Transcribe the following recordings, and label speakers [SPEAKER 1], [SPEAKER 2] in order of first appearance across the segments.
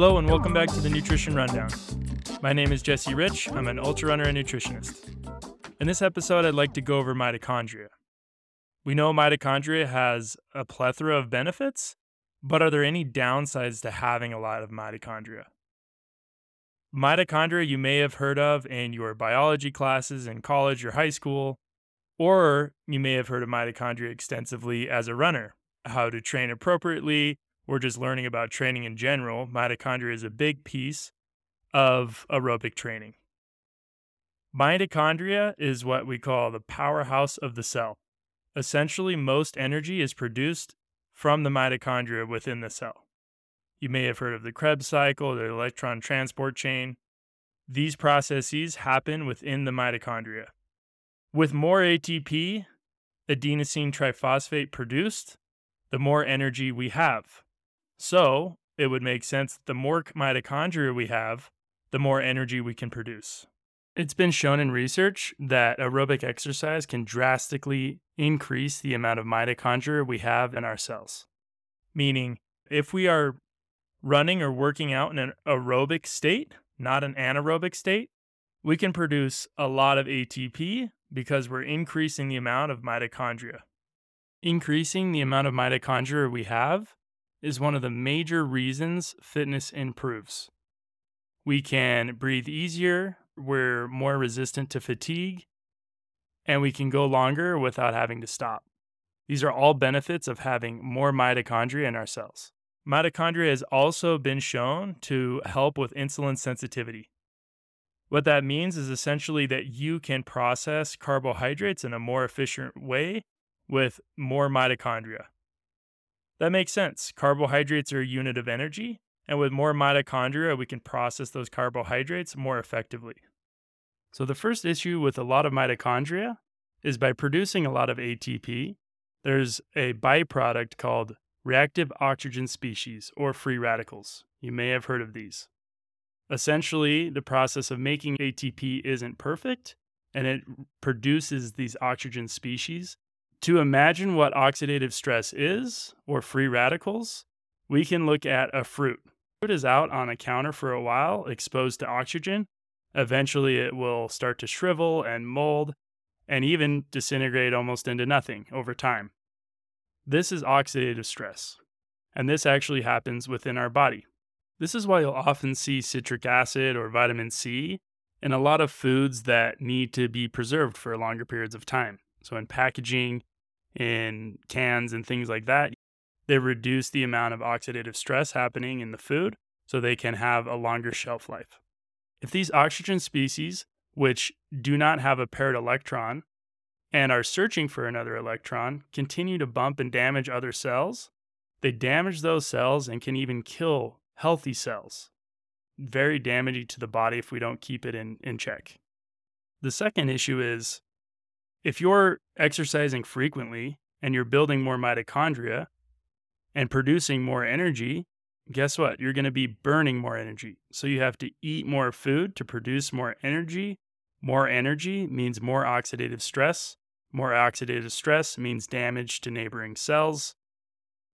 [SPEAKER 1] Hello, and welcome back to the Nutrition Rundown. My name is Jesse Rich. I'm an ultra runner and nutritionist. In this episode, I'd like to go over mitochondria. We know mitochondria has a plethora of benefits, but are there any downsides to having a lot of mitochondria? Mitochondria you may have heard of in your biology classes in college or high school, or you may have heard of mitochondria extensively as a runner, how to train appropriately, or just learning about training in general. Mitochondria is a big piece of aerobic training. Mitochondria is what we call the powerhouse of the cell. Essentially, most energy is produced from the mitochondria within the cell. You may have heard of the Krebs cycle, the electron transport chain. These processes happen within the mitochondria. With more ATP, adenosine triphosphate produced, the more energy we have. So, it would make sense that the more mitochondria we have, the more energy we can produce. It's been shown in research that aerobic exercise can drastically increase the amount of mitochondria we have in our cells. Meaning, if we are running or working out in an aerobic state, not an anaerobic state, we can produce a lot of ATP because we're increasing the amount of mitochondria. Increasing the amount of mitochondria we have is one of the major reasons fitness improves. We can breathe easier, we're more resistant to fatigue, and we can go longer without having to stop. These are all benefits of having more mitochondria in our cells. Mitochondria has also been shown to help with insulin sensitivity. What that means is essentially that you can process carbohydrates in a more efficient way with more mitochondria. That makes sense. Carbohydrates are a unit of energy, and with more mitochondria, we can process those carbohydrates more effectively. So, the first issue with a lot of mitochondria is by producing a lot of ATP, there's a byproduct called reactive oxygen species or free radicals. You may have heard of these. Essentially, the process of making ATP isn't perfect and it produces these oxygen species. To imagine what oxidative stress is or free radicals, we can look at a fruit fruit is out on a counter for a while, exposed to oxygen, eventually it will start to shrivel and mold and even disintegrate almost into nothing over time. This is oxidative stress, and this actually happens within our body. This is why you'll often see citric acid or vitamin C in a lot of foods that need to be preserved for longer periods of time. So, in packaging, in cans, and things like that, they reduce the amount of oxidative stress happening in the food so they can have a longer shelf life. If these oxygen species, which do not have a paired electron and are searching for another electron, continue to bump and damage other cells, they damage those cells and can even kill healthy cells. Very damaging to the body if we don't keep it in, in check. The second issue is if you're exercising frequently and you're building more mitochondria, and producing more energy, guess what? You're going to be burning more energy. So you have to eat more food to produce more energy. More energy means more oxidative stress. More oxidative stress means damage to neighboring cells.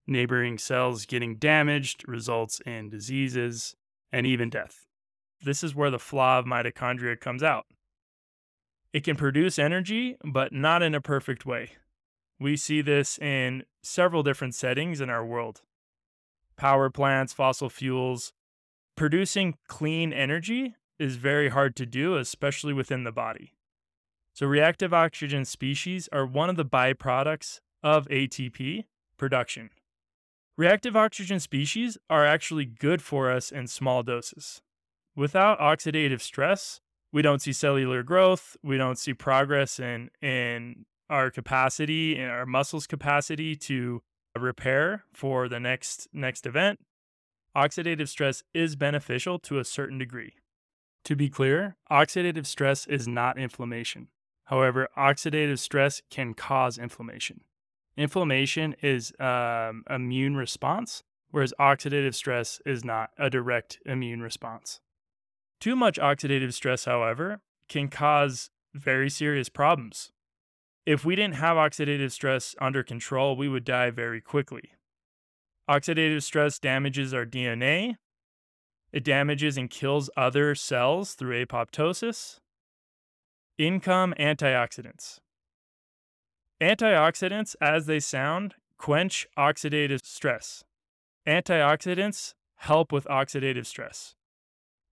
[SPEAKER 1] Neighboring cells getting damaged results in diseases and even death. This is where the flaw of mitochondria comes out. It can produce energy, but not in a perfect way. We see this in several different settings in our world power plants, fossil fuels. Producing clean energy is very hard to do, especially within the body. So, reactive oxygen species are one of the byproducts of ATP production. Reactive oxygen species are actually good for us in small doses. Without oxidative stress, we don't see cellular growth, we don't see progress in, in our capacity and our muscles capacity to repair for the next next event oxidative stress is beneficial to a certain degree. To be clear oxidative stress is not inflammation. However oxidative stress can cause inflammation. Inflammation is um, immune response whereas oxidative stress is not a direct immune response too much oxidative stress however can cause very serious problems if we didn't have oxidative stress under control, we would die very quickly. Oxidative stress damages our DNA, It damages and kills other cells through apoptosis. Income antioxidants. Antioxidants, as they sound, quench oxidative stress. Antioxidants help with oxidative stress.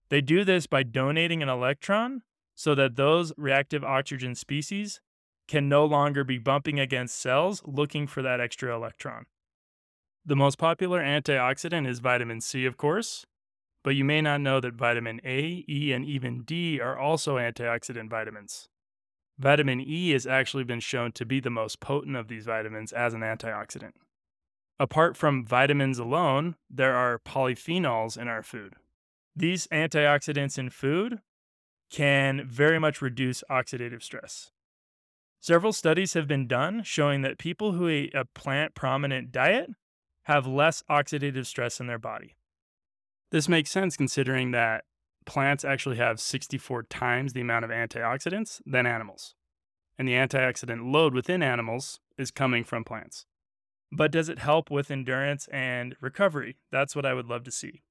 [SPEAKER 1] They do this by donating an electron so that those reactive oxygen species can no longer be bumping against cells looking for that extra electron. The most popular antioxidant is vitamin C, of course, but you may not know that vitamin A, E, and even D are also antioxidant vitamins. Vitamin E has actually been shown to be the most potent of these vitamins as an antioxidant. Apart from vitamins alone, there are polyphenols in our food. These antioxidants in food can very much reduce oxidative stress. Several studies have been done showing that people who eat a plant prominent diet have less oxidative stress in their body. This makes sense considering that plants actually have 64 times the amount of antioxidants than animals. And the antioxidant load within animals is coming from plants. But does it help with endurance and recovery? That's what I would love to see.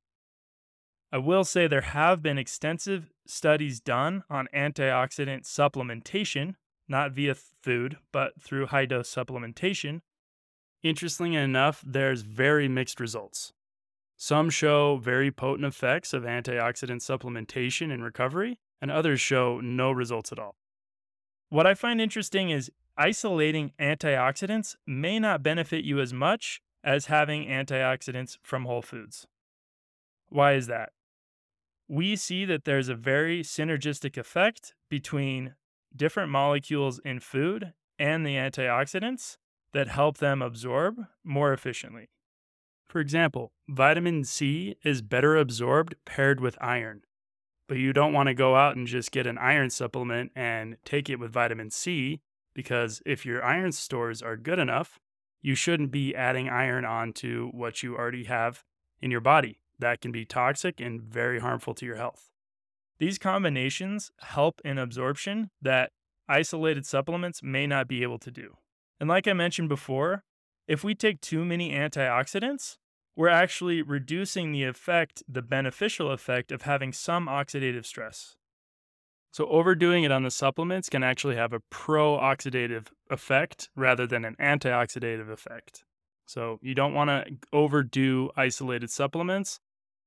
[SPEAKER 1] I will say there have been extensive studies done on antioxidant supplementation, not via food, but through high dose supplementation. Interestingly enough, there's very mixed results. Some show very potent effects of antioxidant supplementation in recovery, and others show no results at all. What I find interesting is isolating antioxidants may not benefit you as much as having antioxidants from whole foods. Why is that? We see that there's a very synergistic effect between different molecules in food and the antioxidants that help them absorb more efficiently. For example, vitamin C is better absorbed paired with iron. But you don't want to go out and just get an iron supplement and take it with vitamin C because if your iron stores are good enough, you shouldn't be adding iron onto what you already have in your body. That can be toxic and very harmful to your health. These combinations help in absorption that isolated supplements may not be able to do. And like I mentioned before, if we take too many antioxidants, we're actually reducing the effect, the beneficial effect of having some oxidative stress. So, overdoing it on the supplements can actually have a pro oxidative effect rather than an antioxidative effect. So, you don't want to overdo isolated supplements,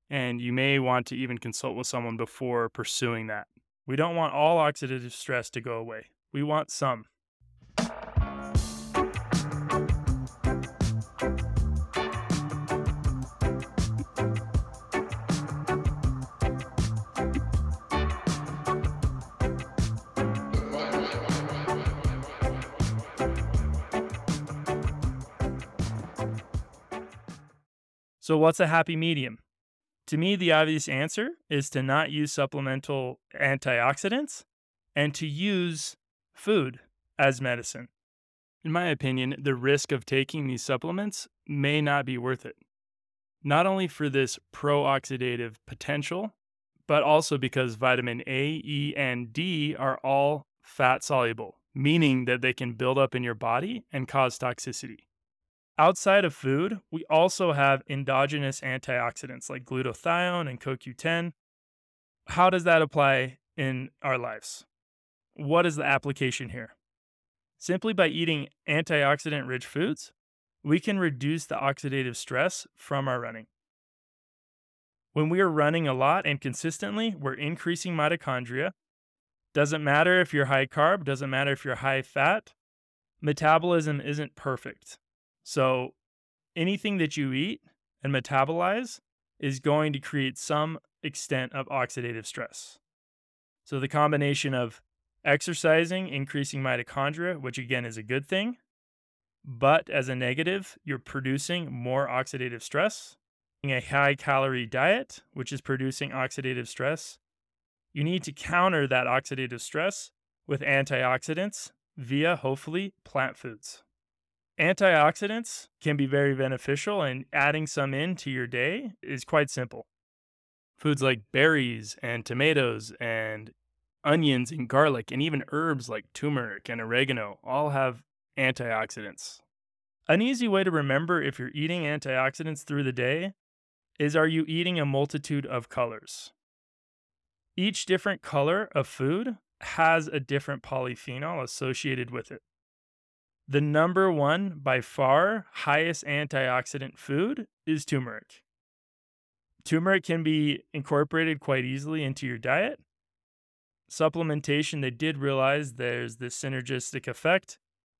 [SPEAKER 1] and you may want to even consult with someone before pursuing that. We don't want all oxidative stress to go away, we want some. So, what's a happy medium? To me, the obvious answer is to not use supplemental antioxidants and to use food as medicine. In my opinion, the risk of taking these supplements may not be worth it. Not only for this pro oxidative potential, but also because vitamin A, E, and D are all fat soluble, meaning that they can build up in your body and cause toxicity. Outside of food, we also have endogenous antioxidants like glutathione and CoQ10. How does that apply in our lives? What is the application here? Simply by eating antioxidant rich foods, we can reduce the oxidative stress from our running. When we are running a lot and consistently, we're increasing mitochondria. Doesn't matter if you're high carb, doesn't matter if you're high fat. Metabolism isn't perfect. So anything that you eat and metabolize is going to create some extent of oxidative stress. So the combination of exercising, increasing mitochondria, which again is a good thing, but as a negative, you're producing more oxidative stress. In a high calorie diet, which is producing oxidative stress, you need to counter that oxidative stress with antioxidants via hopefully plant foods. Antioxidants can be very beneficial, and adding some into your day is quite simple. Foods like berries and tomatoes and onions and garlic, and even herbs like turmeric and oregano all have antioxidants. An easy way to remember if you're eating antioxidants through the day is Are you eating a multitude of colors? Each different color of food has a different polyphenol associated with it. The number one, by far, highest antioxidant food is turmeric. Turmeric can be incorporated quite easily into your diet. Supplementation, they did realize there's this synergistic effect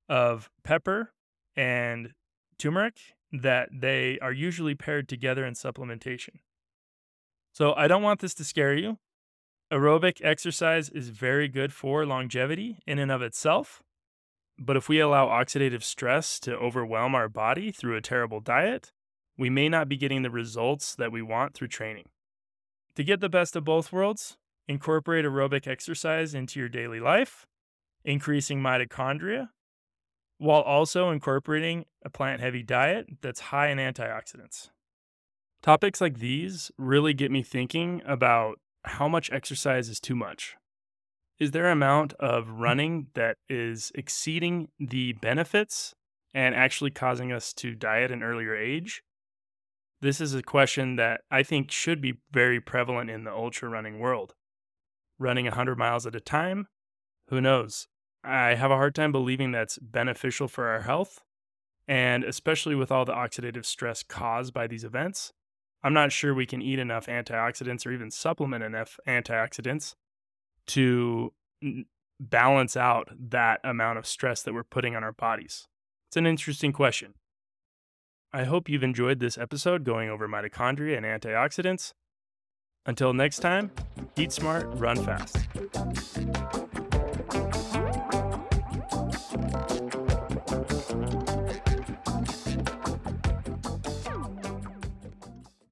[SPEAKER 1] of pepper and turmeric that they are usually paired together in supplementation. So I don't want this to scare you. Aerobic exercise is very good for longevity in and of itself. But if we allow oxidative stress to overwhelm our body through a terrible diet, we may not be getting the results that we want through training. To get the best of both worlds, incorporate aerobic exercise into your daily life, increasing mitochondria, while also incorporating a plant heavy diet that's high in antioxidants. Topics like these really get me thinking about how much exercise is too much. Is there an amount of mm-hmm. running that is exceeding the benefits and actually causing us to die at an earlier age? This is a question that I think should be very prevalent in the ultra running world. Running 100 miles at a time? Who knows? I have a hard time believing that's beneficial for our health. And especially with all the oxidative stress caused by these events, I'm not sure we can eat enough antioxidants or even supplement enough antioxidants to balance out that amount of stress that we're putting on our bodies. It's an interesting question. I hope you've enjoyed this episode going over mitochondria and antioxidants. Until next time, eat smart, run fast.